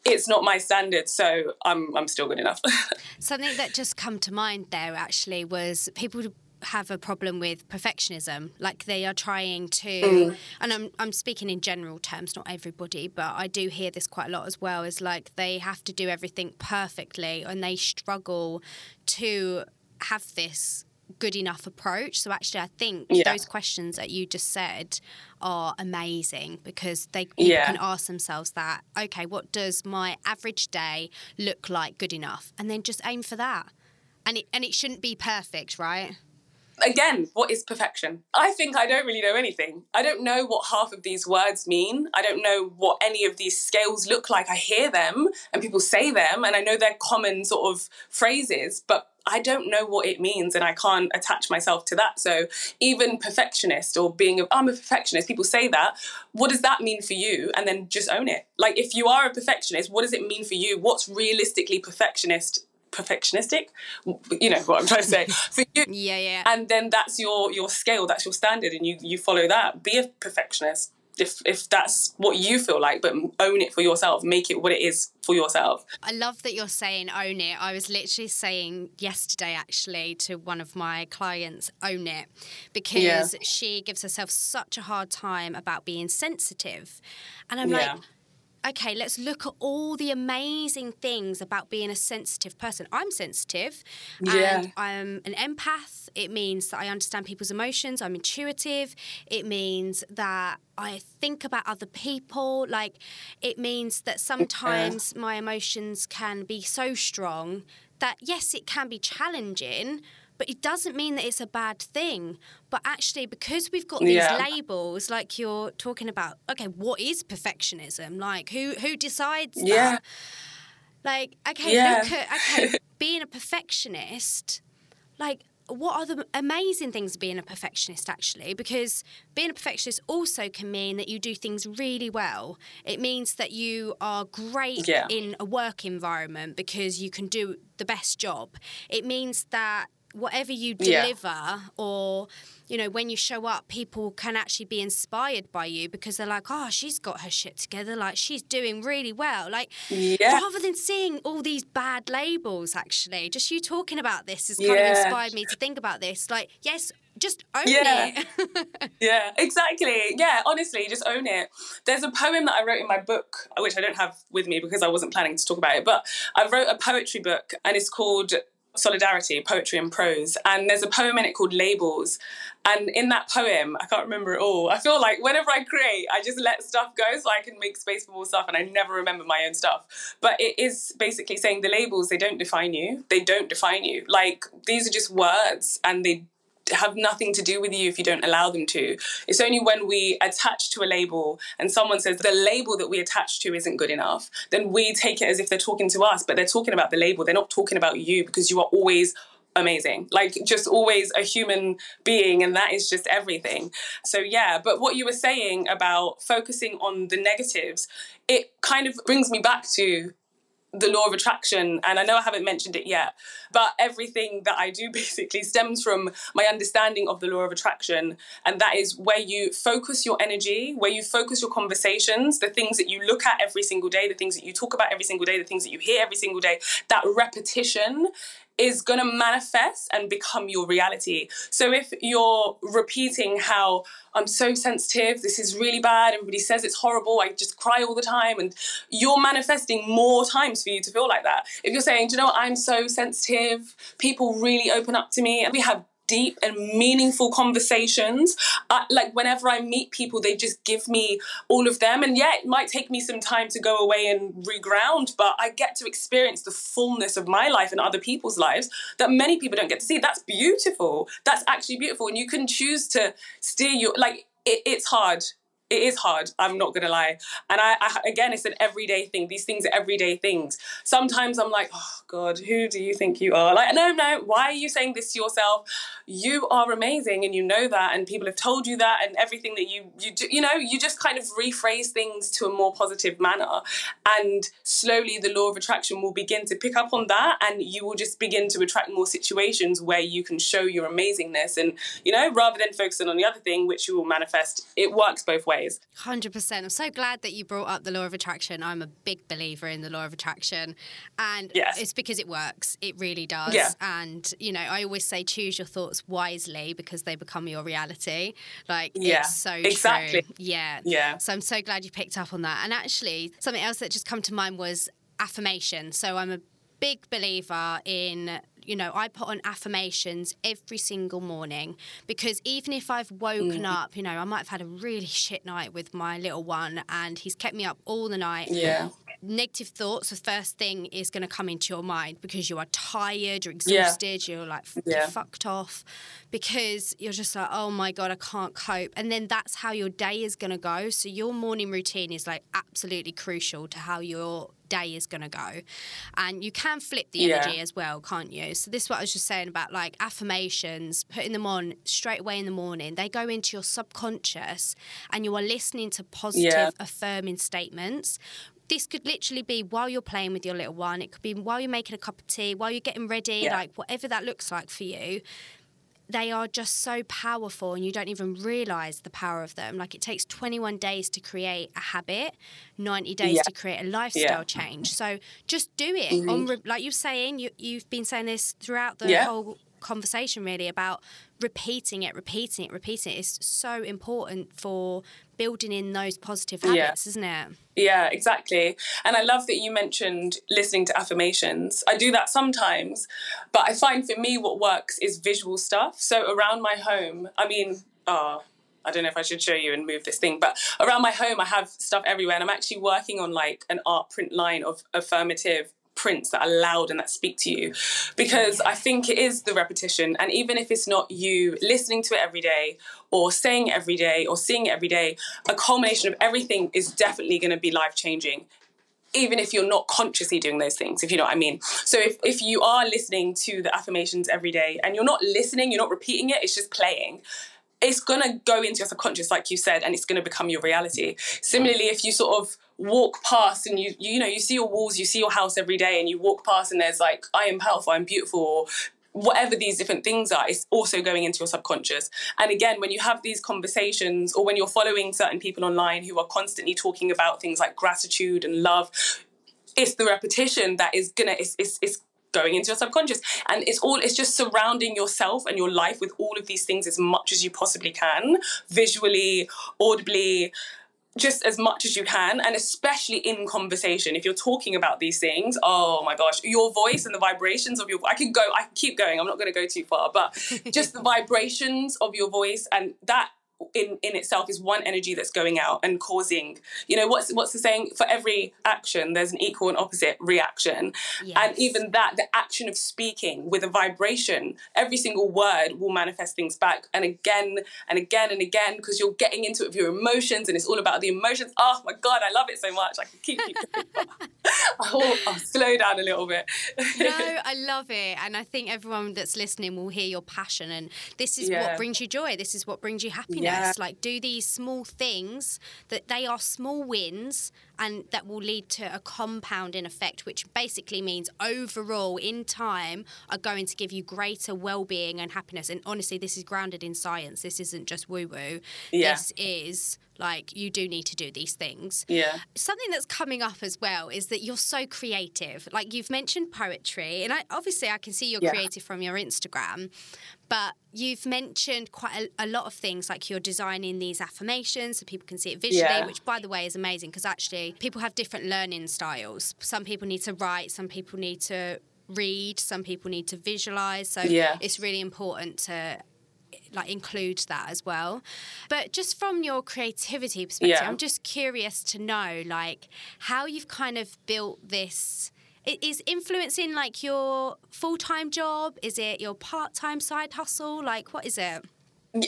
it's not my standard, so I'm I'm still good enough. [laughs] Something that just come to mind there actually was people have a problem with perfectionism like they are trying to mm. and I'm I'm speaking in general terms not everybody but I do hear this quite a lot as well is like they have to do everything perfectly and they struggle to have this good enough approach so actually I think yeah. those questions that you just said are amazing because they yeah. can ask themselves that okay what does my average day look like good enough and then just aim for that and it and it shouldn't be perfect right again, what is perfection? I think I don't really know anything. I don't know what half of these words mean. I don't know what any of these scales look like. I hear them and people say them, and I know they're common sort of phrases, but I don't know what it means and I can't attach myself to that. So even perfectionist or being a, I'm a perfectionist, people say that. What does that mean for you? And then just own it. Like if you are a perfectionist, what does it mean for you? What's realistically perfectionist perfectionistic you know what i'm trying to say [laughs] for you. Yeah yeah. And then that's your your scale that's your standard and you you follow that. Be a perfectionist if if that's what you feel like but own it for yourself. Make it what it is for yourself. I love that you're saying own it. I was literally saying yesterday actually to one of my clients own it because yeah. she gives herself such a hard time about being sensitive. And i'm yeah. like okay, let's look at all the amazing things about being a sensitive person. I'm sensitive yeah. and I'm an empath. It means that I understand people's emotions. I'm intuitive. It means that I think about other people. Like, it means that sometimes my emotions can be so strong that, yes, it can be challenging, but it doesn't mean that it's a bad thing. But actually, because we've got these yeah. labels, like you're talking about, okay, what is perfectionism? Like, who who decides yeah. that? Like, okay, yeah. look at okay, [laughs] being a perfectionist. Like, what are the amazing things of being a perfectionist actually because being a perfectionist also can mean that you do things really well it means that you are great yeah. in a work environment because you can do the best job it means that whatever you deliver yeah. or you know when you show up people can actually be inspired by you because they're like oh she's got her shit together like she's doing really well like yeah. rather than seeing all these bad labels actually just you talking about this has kind yeah. of inspired me to think about this like yes just own yeah. it. [laughs] yeah, exactly. Yeah, honestly, just own it. There's a poem that I wrote in my book, which I don't have with me because I wasn't planning to talk about it, but I wrote a poetry book and it's called solidarity, poetry and prose. And there's a poem in it called Labels. And in that poem, I can't remember it all. I feel like whenever I create, I just let stuff go so I can make space for more stuff and I never remember my own stuff. But it is basically saying the labels, they don't define you. They don't define you. Like these are just words and they have nothing to do with you if you don't allow them to. It's only when we attach to a label and someone says the label that we attach to isn't good enough, then we take it as if they're talking to us, but they're talking about the label. They're not talking about you because you are always amazing like just always a human being and that is just everything so yeah but what you were saying about focusing on the negatives it kind of brings me back to the law of attraction and i know i haven't mentioned it yet but everything that i do [laughs] basically stems from my understanding of the law of attraction and that is where you focus your energy where you focus your conversations the things that you look at every single day the things that you talk about every single day the things that you hear every single day that repetition is going to manifest and become your reality. So if you're repeating how I'm so sensitive, this is really bad, everybody says it's horrible, I just cry all the time, and you're manifesting more times for you to feel like that. If you're saying, do you know what, I'm so sensitive, people really open up to me, and we have deep and meaningful conversations. Like whenever I meet people, they just give me all of them. And yeah, it might take me some time to go away and reground, but I get to experience the fullness of my life and other people's lives that many people don't get to see. That's beautiful. That's actually beautiful. And you can choose to steer your, like, it, it's hard it is hard i'm not gonna lie. And I, I, again it's an everyday thing these things are everyday things. Sometimes i'm like oh god who do you think you are? Like no no why are you saying this to yourself? You are amazing and you know that and people have told you that and everything that you you do, you know you just kind of rephrase things to a more positive manner. And slowly the law of attraction will begin to pick up on that and you will just begin to attract more situations where you can show your amazingness and you know rather than focusing on the other thing which you will manifest it works both ways ways. 100%. I'm so glad that you brought up the law of attraction. I'm a big believer in the law of attraction. And yes. it's because it works. It really does. Yeah. And, you know, I always say choose your thoughts wisely because they become your reality. Like, yeah, it's so exactly. true. Yeah. Yeah. So I'm so glad you picked up on that. And actually, something else that just come to mind was affirmation. So I'm a big believer in you know, I put on affirmations every single morning because even if I've woken mm. up, you know, I might have had a really shit night with my little one and he's kept me up all the night. Yeah. negative thoughts, the first thing is going to come into your mind because you are tired, you're exhausted, yeah. you're like yeah. fucked off because you're just like, oh my God, I can't cope. And then that's how your day is going to go. So your morning routine is like absolutely crucial to how your day is going to go. And you can flip the energy yeah. as well, can't you? So, this is what I was just saying about like affirmations, putting them on straight away in the morning. They go into your subconscious and you are listening to positive, yeah. affirming statements this could literally be while you're playing with your little one. It could be while you're making a cup of tea, while you're getting ready, yeah. like whatever that looks like for you. They are just so powerful, and you don't even realize the power of them. Like it takes 21 days to create a habit, 90 days yeah. to create a lifestyle yeah. change. So just do it. Mm-hmm. On, like you're saying, you, you've been saying this throughout the whole conversation really about repeating it, repeating it, repeating it is so important for building in those positive habits, yeah. isn't it? Yeah, exactly. And I love that you mentioned listening to affirmations. I do that sometimes, but I find for me what works is visual stuff. So around my home, I mean, oh, I don't know if I should show you and move this thing, but around my home, I have stuff everywhere, and I'm actually working on like an art print line of affirmative prints that are loud and that speak to you because I think it is the repetition. And even if it's not you listening to it every day or saying every day or seeing it every day, a culmination of everything is definitely going to be life changing even if you're not consciously doing those things, if you know what I mean. So if, if you are listening to the affirmations every day and you're not listening, you're not repeating it, it's just playing, it's gonna go into your subconscious, like you said, and it's gonna become your reality. Similarly, if you sort of walk past and you, you, know, you see your walls, you see your house every day, and you walk past and there's like, I am powerful, I'm beautiful, or whatever these different things are, it's also going into your subconscious. And again, when you have these conversations, or when you're following certain people online who are constantly talking about things like gratitude and love, it's the repetition that is gonna it's, it's, it's going into your subconscious and it's all it's just surrounding yourself and your life with all of these things as much as you possibly can visually audibly just as much as you can and especially in conversation. If you're talking about these things oh my gosh your voice and the vibrations of your i could go i can keep going i'm not going to go too far but just the [laughs] vibrations of your voice and that in in itself is one energy that's going out and causing you know what's what's the saying? For every action there's an equal and opposite reaction. Yes. and even that the action of speaking with a vibration every single word will manifest things back. And again and again and again because you're getting into it with your emotions and it's all about the emotions. Oh my god i love it so much. I can keep, keep going. [laughs] I'll, I'll slow down a little bit. No [laughs] i love it. And i think everyone that's listening will hear your passion. And this is yeah. what brings you joy. This is what brings you happiness. yeah. Like do these small things that they are small wins and that will lead to a compounding effect, which basically means overall in time are going to give you greater well-being and happiness. And honestly, this is grounded in science. This isn't just woo-woo. Yeah. This is like you do need to do these things. Yeah. Something that's coming up as well is that you're so creative. Like you've mentioned poetry, and I, obviously I can see you're yeah. creative from your Instagram, but you've mentioned quite a, a, lot of things like you're designing these affirmations so people can see it visually, yeah. which by the way is amazing because actually people have different learning styles. Some people need to write, some people need to read, some people need to visualize. So yeah. it's really important to like include that as well. But just from your creativity perspective, yeah. I'm just curious to know like how you've kind of built this is influencing like your full time job? Is it your part time side hustle? Like, what is it?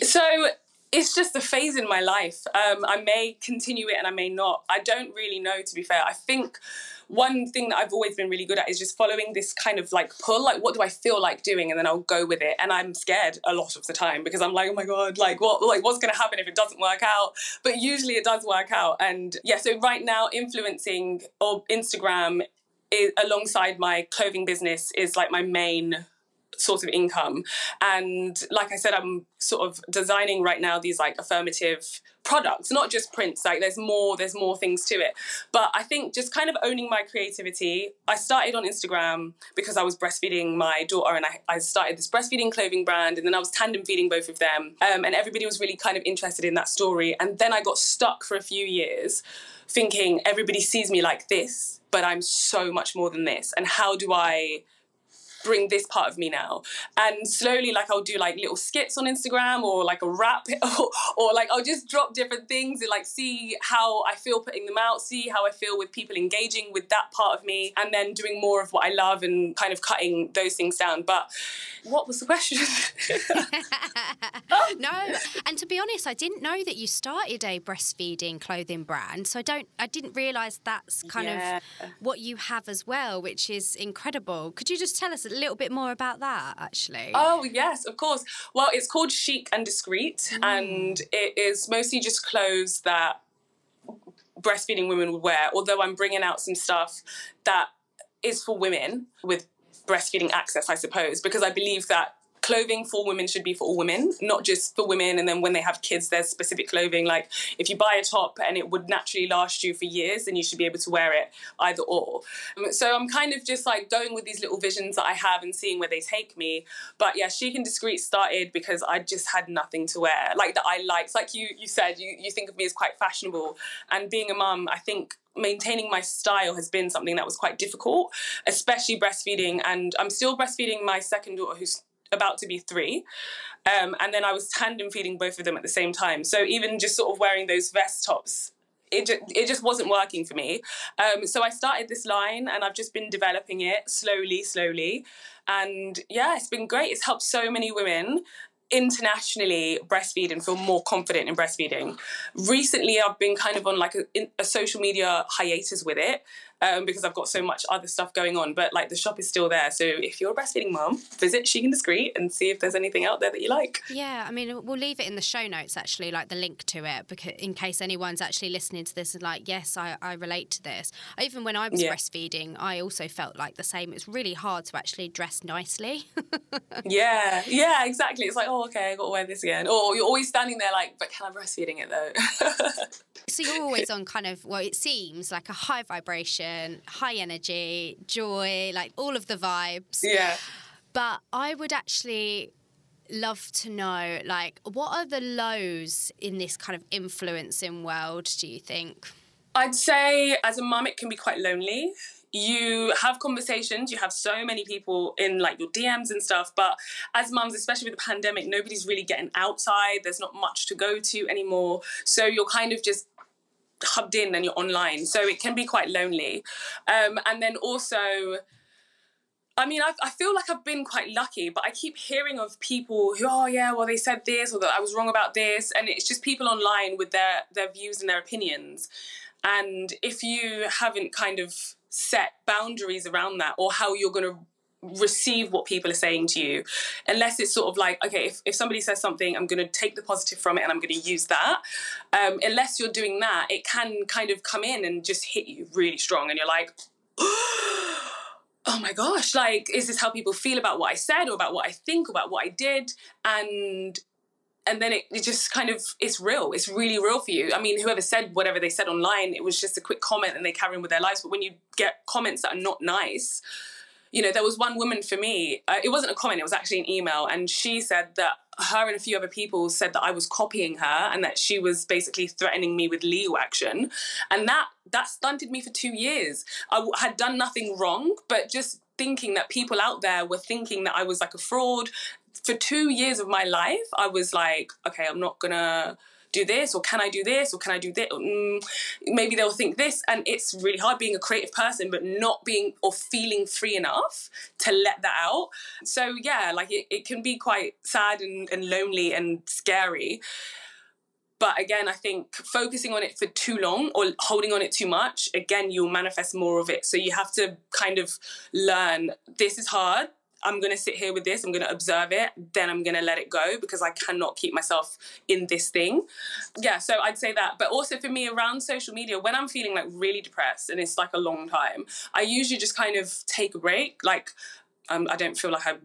So it's just a phase in my life. Um, I may continue it and I may not. I don't really know, to be fair. I think one thing that I've always been really good at is just following this kind of like pull, like what do I feel like doing, and then I'll go with it. And I'm scared a lot of the time because I'm like, oh my god, like what, like what's to happen if it doesn't work out? But usually it does work out. And yeah, so right now influencing or Instagram is, alongside my clothing business is like my main source of income. And like i said i'm sort of designing right now these like affirmative products not just prints like there's more there's more things to it. But i think just kind of owning my creativity i started on instagram because i was breastfeeding my daughter and i, I started this breastfeeding clothing brand and then i was tandem feeding both of them um, and everybody was really kind of interested in that story. And then i got stuck for a few years thinking everybody sees me like this but I'm so much more than this. And how do I bring this part of me now. And slowly, like I'll do like little skits on Instagram or like a rap [laughs] or, or like I'll just drop different things and like see how I feel putting them out, see how I feel with people engaging with that part of me, and then doing more of what I love and kind of cutting those things down. But what was the question? [laughs] no, and to be honest, I didn't know that you started a breastfeeding clothing brand, so I don't, I didn't realise that's kind yeah. of what you have as well, which is incredible. Could you just tell us a little bit more about that, actually? Oh yes, of course. Well, it's called Chic and Discreet, mm. and it is mostly just clothes that breastfeeding women would wear. Although I'm bringing out some stuff that is for women with breastfeeding access, I suppose, because I believe that clothing for women should be for all women, not just for women. And then when they have kids, there's specific clothing. Like if you buy a top and it would naturally last you for years, then you should be able to wear it either or. Um, so I'm kind of just like going with these little visions that I have and seeing where they take me. But yeah, Chic and Discreet started because I just had nothing to wear, like that I liked. Like you, you said, you, you think of me as quite fashionable. And being a mum, I think maintaining my style has been something that was quite difficult, especially breastfeeding. And I'm still breastfeeding my second daughter, who's about to be three. Um, and then I was tandem feeding both of them at the same time. So even just sort of wearing those vest tops, it just, it just wasn't working for me. Um, so I started this line and I've just been developing it slowly, slowly. And yeah, it's been great. It's helped so many women internationally breastfeed and feel more confident in breastfeeding. Recently, I've been kind of on like a, a social media hiatus with it um, because I've got so much other stuff going on. But like the shop is still there. So if you're a breastfeeding mom, visit Chic and Discreet and see if there's anything out there that you like. Yeah, I mean, we'll leave it in the show notes actually, like the link to it, because in case anyone's actually listening to this and like, yes, I, I relate to this. Even when I was yeah. breastfeeding, I also felt like the same. It's really hard to actually dress nicely. [laughs] yeah, yeah, exactly. It's like, oh, okay, I got to wear this again. Or you're always standing there like, but can I breastfeeding it though? [laughs] so you're always on kind of, well, it seems like a high vibration high energy, joy, like all of the vibes. Yeah. But I would actually love to know like what are the lows in this kind of influencing world do you think i'd say as a mum it can be quite lonely you have conversations you have so many people in like your dms and stuff but as mums especially with the pandemic nobody's really getting outside there's not much to go to anymore so you're kind of just hubbed in and you're online. So it can be quite lonely. Um, and then also, I mean, I, I, feel like I've been quite lucky, but I keep hearing of people who, oh yeah, well they said this or that I was wrong about this, and it's just people online with their their views and their opinions. And if you haven't kind of set boundaries around that or how you're going to receive what people are saying to you unless it's sort of like okay if, if somebody says something i'm going to take the positive from it and i'm going to use that. Um, unless you're doing that it can kind of come in and just hit you really strong and you're like [gasps] oh my gosh like is this how people feel about what i said or about what i think about what i did? And and then it, it just kind of it's real it's really real for you. I mean whoever said whatever they said online it was just a quick comment and they carry on with their lives. But when you get comments that are not nice you know, there was one woman for me, uh, it wasn't a comment, it was actually an email, and she said that her and a few other people said that I was copying her and that she was basically threatening me with legal action. And that that stunted me for 2 years. I had done nothing wrong, but just thinking that people out there were thinking that I was like a fraud. For 2 years of my life, I was like, okay, I'm not to do this or can I do this or can I do this? Mm, maybe they'll think this. And it's really hard being a creative person, but not being or feeling free enough to let that out. So, yeah, like it, it can be quite sad and, and lonely and scary. But again, I think focusing on it for too long or holding on it too much, again, you'll manifest more of it. So you have to kind of learn this is hard I'm going to sit here with this, I'm going to observe it, then I'm going to let it go because I cannot keep myself in this thing. Yeah, so I'd say that. But also for me, around social media, when I'm feeling like really depressed and it's like a long time, I usually just kind of take a break. Like, um, I don't feel like I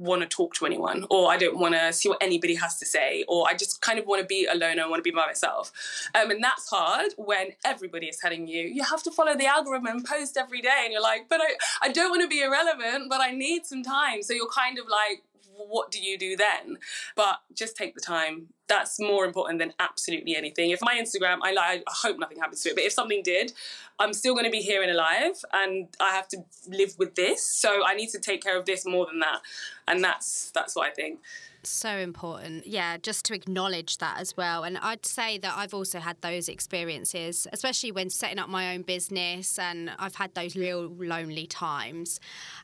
want to talk to anyone or I don't want to see what anybody has to say or I just kind of want to be alone and want to be by myself. Um, and that's hard when everybody is telling you you have to follow the algorithm and post every day and you're like, but I, I don't want to be irrelevant, but I need some time. So you're kind of like, what do you do then? But just take the time. That's more important than absolutely anything. If my Instagram, I, I hope nothing happens to it, but if something did, I'm still going to be here and alive, and I have to live with this. So I need to take care of this more than that, and that's that's what I think. So important. Yeah, just to acknowledge that as well. And I'd say that I've also had those experiences, especially when setting up my own business and I've had those real lonely times.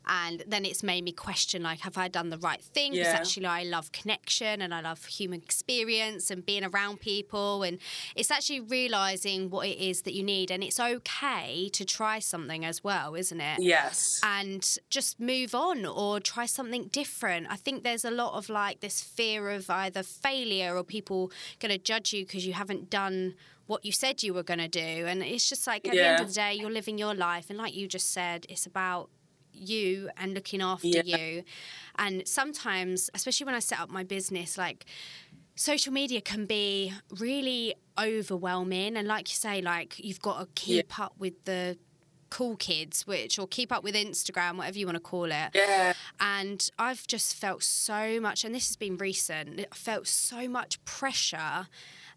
And then it's made me question like, have I done the right thing? Because Yeah. actually I love connection and I love human experience and being around people. And it's actually realizing what it is that you need. And it's okay to try something as well, isn't it? Yes. and just move on or try something different. I think there's a lot of like this fear of either failure or people going to judge you because you haven't done what you said you were going to do. And it's just like at the end of the day, you're living your life. And like you just said, it's about you and looking after Yeah. you. And sometimes, especially when I set up my business, like social media can be really overwhelming. And like you say, like you've got to keep up with the cool kids, which or keep up with Instagram, whatever you want to call it. Yeah. And I've just felt so much, and this has been recent. I felt so much pressure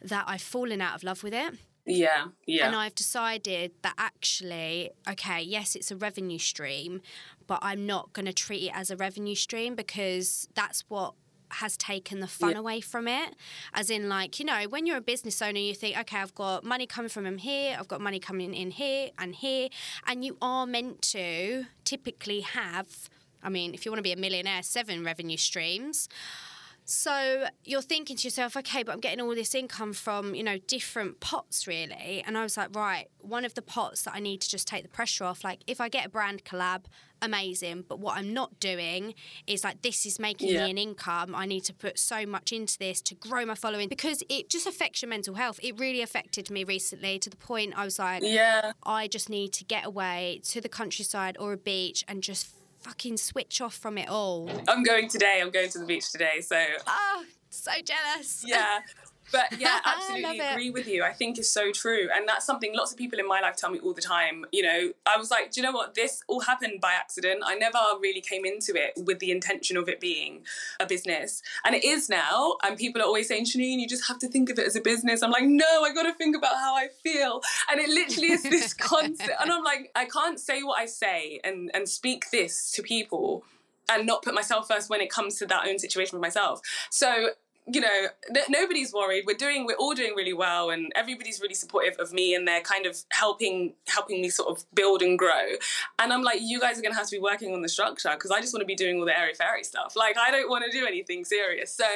that I've fallen out of love with it. Yeah. Yeah. And I've decided that actually, okay, yes, it's a revenue stream, but I'm not going to treat it as a revenue stream because that's what has taken the fun Yeah. away from it. As in, like, you know, when you're a business owner, you think, okay, I've got money coming from here, I've got money coming in here and here. And you are meant to typically have, I mean, if you want to be a millionaire, seven revenue streams. So you're thinking to yourself, okay, but I'm getting all this income from, you know, different pots really. And I was like, right, one of the pots that I need to just take the pressure off, like if I get a brand collab, amazing. But what I'm not doing is like, this is making Yeah. me an income. I need to put so much into this to grow my following because it just affects your mental health. It really affected me recently to the point I was like, yeah. I just need to get away to the countryside or a beach and just fucking switch off from it all. I'm going today. I'm going to the beach today. So Oh, so jealous. yeah. [laughs] But [laughs] yeah, I absolutely love it. agree with you. I think is so true. And that's something lots of people in my life tell me all the time. You know, I was like, do you know what? This all happened by accident. I never really came into it with the intention of it being a business. And it is now. And people are always saying, Chaneen, you just have to think of it as a business. I'm like, no, I got to think about how I feel. And it literally is [laughs] this concept. And I'm like, I can't say what I say and, and speak this to people and not put myself first when it comes to that own situation with myself. So you know, nobody's worried. We're doing, we're all doing really well, and everybody's really supportive of me, and they're kind of helping, helping me sort of build and grow. And I'm like, you guys are gonna have to be working on the structure because I just want to be doing all the airy fairy stuff. Like, I don't want to do anything serious. So,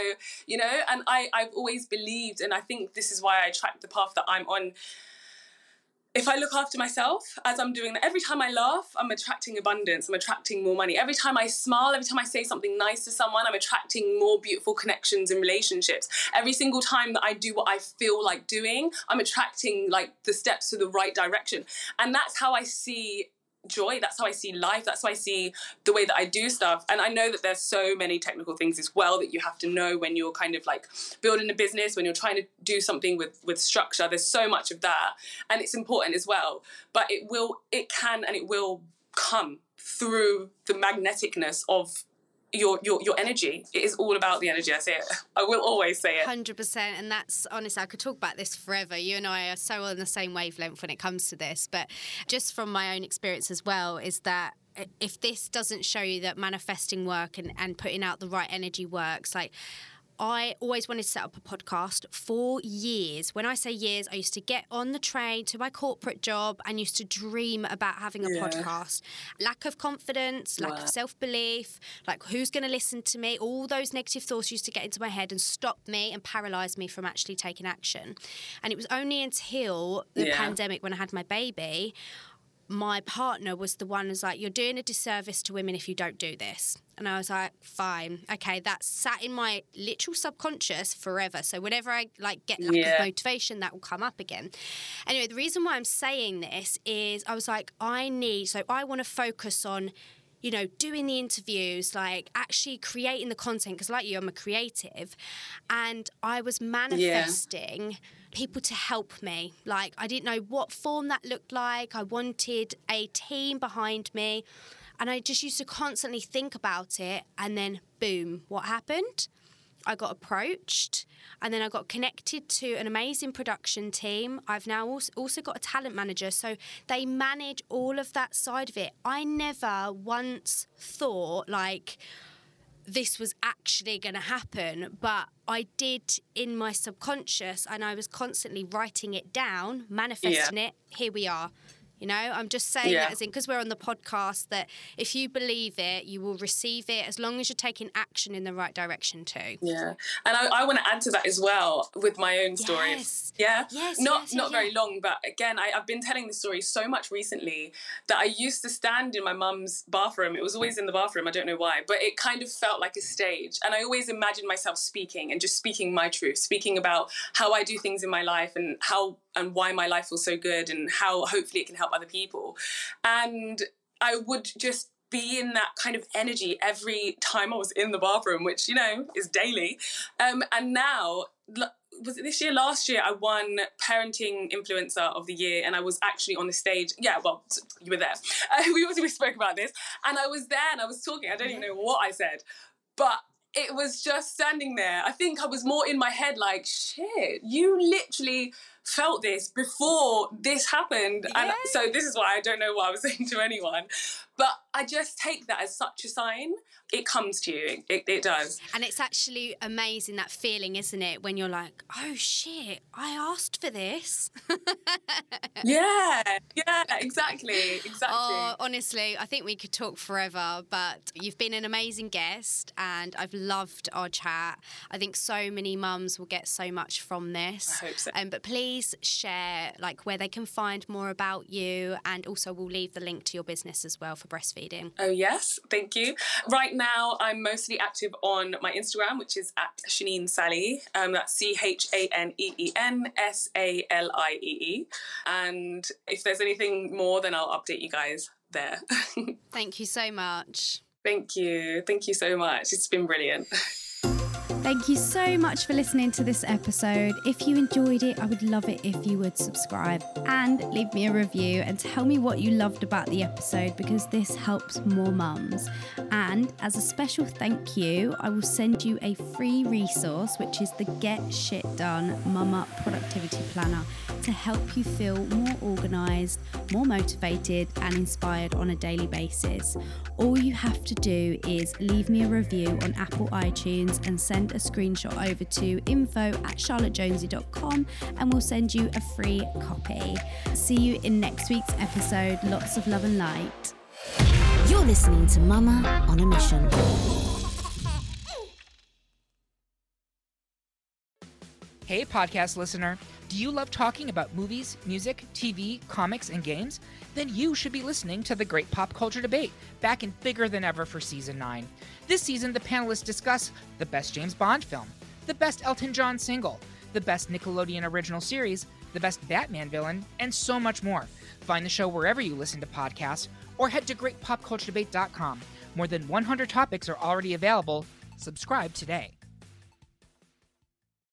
you know, and I, I've always believed, and I think this is why I track the path that I'm on if I look after myself as I'm doing that, every time I laugh, I'm attracting abundance, I'm attracting more money. Every time I smile, every time I say something nice to someone, I'm attracting more beautiful connections and relationships. Every single time that I do what I feel like doing, I'm attracting like the steps to the right direction. And that's how I see joy. That's how i see life. That's how i see the way that i do stuff. And i know that there's so many technical things as well that you have to know when you're kind of like building a business when you're trying to do something with with structure. There's so much of that. And it's important as well. But it will it can and it will come through the magneticness of your your your energy it is all about the energy i say it [laughs] i will always say it Hundred percent, and that's honestly, I could talk about this forever. You and I are so on the same wavelength when it comes to this. But just from my own experience as well, is that if this doesn't show you that manifesting work and, and putting out the right energy works, like I always wanted to set up a podcast for years. When I say years, I used to get on the train to my corporate job and used to dream about having a Yeah. podcast. Lack of confidence, lack Wow. of self belief, like who's going to listen to me? All those negative thoughts used to get into my head and stop me and paralyze me from actually taking action. And it was only until the Yeah. pandemic when I had my baby my partner was the one who's like, You're doing a disservice to women if you don't do this. And I was like, Fine. Okay, that's sat in my literal subconscious forever. So whenever I like get lack Yeah. of motivation, that will come up again. Anyway, the reason why I'm saying this is I was like, I need so I want to focus on you know, doing the interviews, like actually creating the content, because like you, I'm a creative. And I was manifesting people to help me. Like, I didn't know what form that looked like. I wanted a team behind me. And I just used to constantly think about it and then boom, what happened? I got approached and then I got connected to an amazing production team. I've now also got a talent manager, so they manage all of that side of it. I never once thought, like, this was actually going to happen, but I did in my subconscious, and I was constantly writing it down, manifesting yeah. it. Here we are. You know, I'm just saying yeah. that as in because we're on the podcast that if you believe it, you will receive it as long as you're taking action in the right direction too. Yeah, and I, I want to add to that as well with my own story. Yes. Yeah, yes, not yes, not yeah. very long, but again, I, I've been telling the story so much recently that I used to stand in my mum's bathroom. It was always in the bathroom. I don't know why, but it kind of felt like a stage, and I always imagined myself speaking and just speaking my truth, speaking about how I do things in my life and how and why my life feels so good and how hopefully it can help other people. And I would just be in that kind of energy every time I was in the bathroom, which, you know, is daily. Um, and now, was it this year? Last year, I won Parenting Influencer of the Year, and I was actually on the stage. Yeah, well, you were there. Uh, [laughs] we we spoke about this, and I was there and I was talking. I don't even know what I said, but it was just standing there. I think I was more in my head, like, shit, you literally felt this before this happened. And so this is why I don't know what I was [laughs] saying to anyone. But I just take that as such a sign. It comes to you. It, it does. And it's actually amazing that feeling, isn't it? When you're like, oh shit, I asked for this. [laughs] yeah, yeah, exactly. Exactly. Oh, honestly, I think we could talk forever, but you've been an amazing guest and I've loved our chat. I think so many mums will get so much from this. I hope so. Um, but please share like where they can find more about you and also we'll leave the link to your business as well for breastfeeding. Oh, yes. Thank you. Right now, I'm mostly active on my Instagram, which is at Chaneen Saliee. Um, that's C H A N E E N S A L I E E. And if there's anything more, then I'll update you guys there. [laughs] Thank you so much. Thank you. Thank you so much. It's been brilliant. [laughs] Thank you so much for listening to this episode. If you enjoyed it, I would love it if you would subscribe and leave me a review and tell me what you loved about the episode because this helps more mums. And as a special thank you, I will send you a free resource, which is the Get Shit Done Mama Productivity Planner to help you feel more organized, more motivated, and inspired on a daily basis. All you have to do is leave me a review on Apple iTunes and send a screenshot over to info at charlottejonesy.com and we'll send you a free copy. See you in next week's episode. Lots of love and light. You're listening to Mama on a Mission. Hey, podcast listener. Do you love talking about movies, music, TV, comics, and games? Then you should be listening to the Great Pop Culture Debate, back and bigger than ever for season 9. This season, the panelists discuss the best James Bond film, the best Elton John single, the best Nickelodeon original series, the best Batman villain, and so much more. Find the show wherever you listen to podcasts or head to greatpopculturedebate.com. More than 100 topics are already available. Subscribe today.